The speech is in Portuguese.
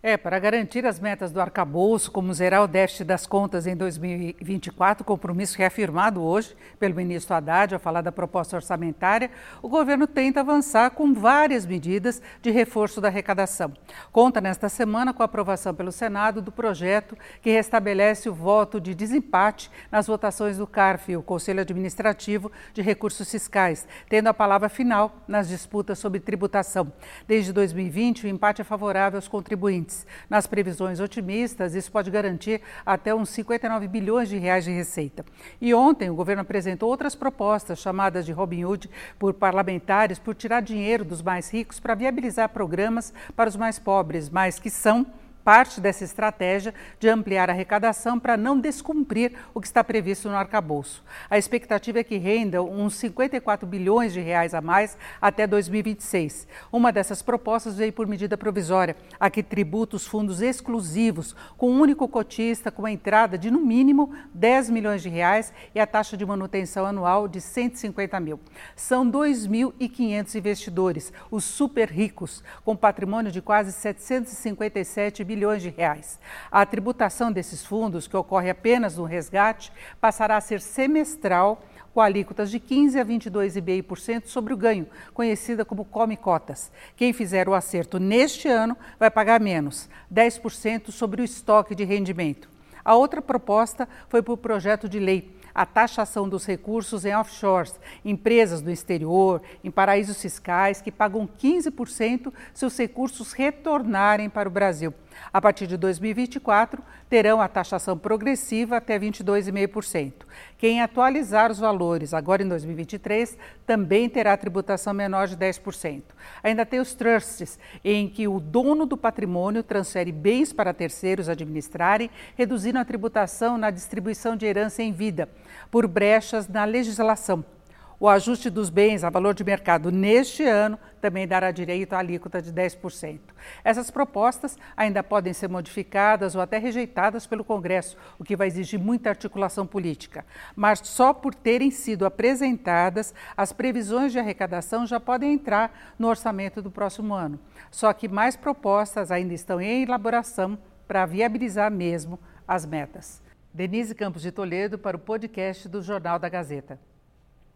É, para garantir as metas do arcabouço, como zerar o déficit das contas em 2024, compromisso reafirmado hoje pelo ministro Haddad ao falar da proposta orçamentária, o governo tenta avançar com várias medidas de reforço da arrecadação. Conta nesta semana com a aprovação pelo Senado do projeto que restabelece o voto de desempate nas votações do CARF, o Conselho Administrativo de Recursos Fiscais, tendo a palavra final nas disputas sobre tributação. Desde 2020, o empate é favorável aos contribuintes. Nas previsões otimistas, isso pode garantir até uns 59 bilhões de reais de receita. E ontem o governo apresentou outras propostas chamadas de Robin Hood por parlamentares por tirar dinheiro dos mais ricos para viabilizar programas para os mais pobres, mas que são parte dessa estratégia de ampliar a arrecadação para não descumprir o que está previsto no arcabouço. A expectativa é que renda uns 54 bilhões de reais a mais até 2026. Uma dessas propostas veio por medida provisória, a que tributa os fundos exclusivos com um único cotista com entrada de no mínimo 10 milhões de reais e a taxa de manutenção anual de 150 mil. São 2.500 investidores, os super ricos, com patrimônio de quase 757 bilhões bilhões de reais. A tributação desses fundos, que ocorre apenas no resgate, passará a ser semestral com alíquotas de 15% a 22,5% sobre o ganho, conhecida como come cotas. Quem fizer o acerto neste ano vai pagar menos, 10% sobre o estoque de rendimento. A outra proposta foi por projeto de lei a taxação dos recursos em offshores, empresas do exterior, em paraísos fiscais que pagam 15% se os recursos retornarem para o Brasil. A partir de 2024, terão a taxação progressiva até 22,5%. Quem atualizar os valores agora em 2023 também terá tributação menor de 10%. Ainda tem os trusts, em que o dono do patrimônio transfere bens para terceiros administrarem, reduzindo a tributação na distribuição de herança em vida, por brechas na legislação. O ajuste dos bens a valor de mercado neste ano também dará direito à alíquota de 10%. Essas propostas ainda podem ser modificadas ou até rejeitadas pelo Congresso, o que vai exigir muita articulação política. Mas só por terem sido apresentadas, as previsões de arrecadação já podem entrar no orçamento do próximo ano. Só que mais propostas ainda estão em elaboração para viabilizar mesmo as metas. Denise Campos de Toledo para o podcast do Jornal da Gazeta.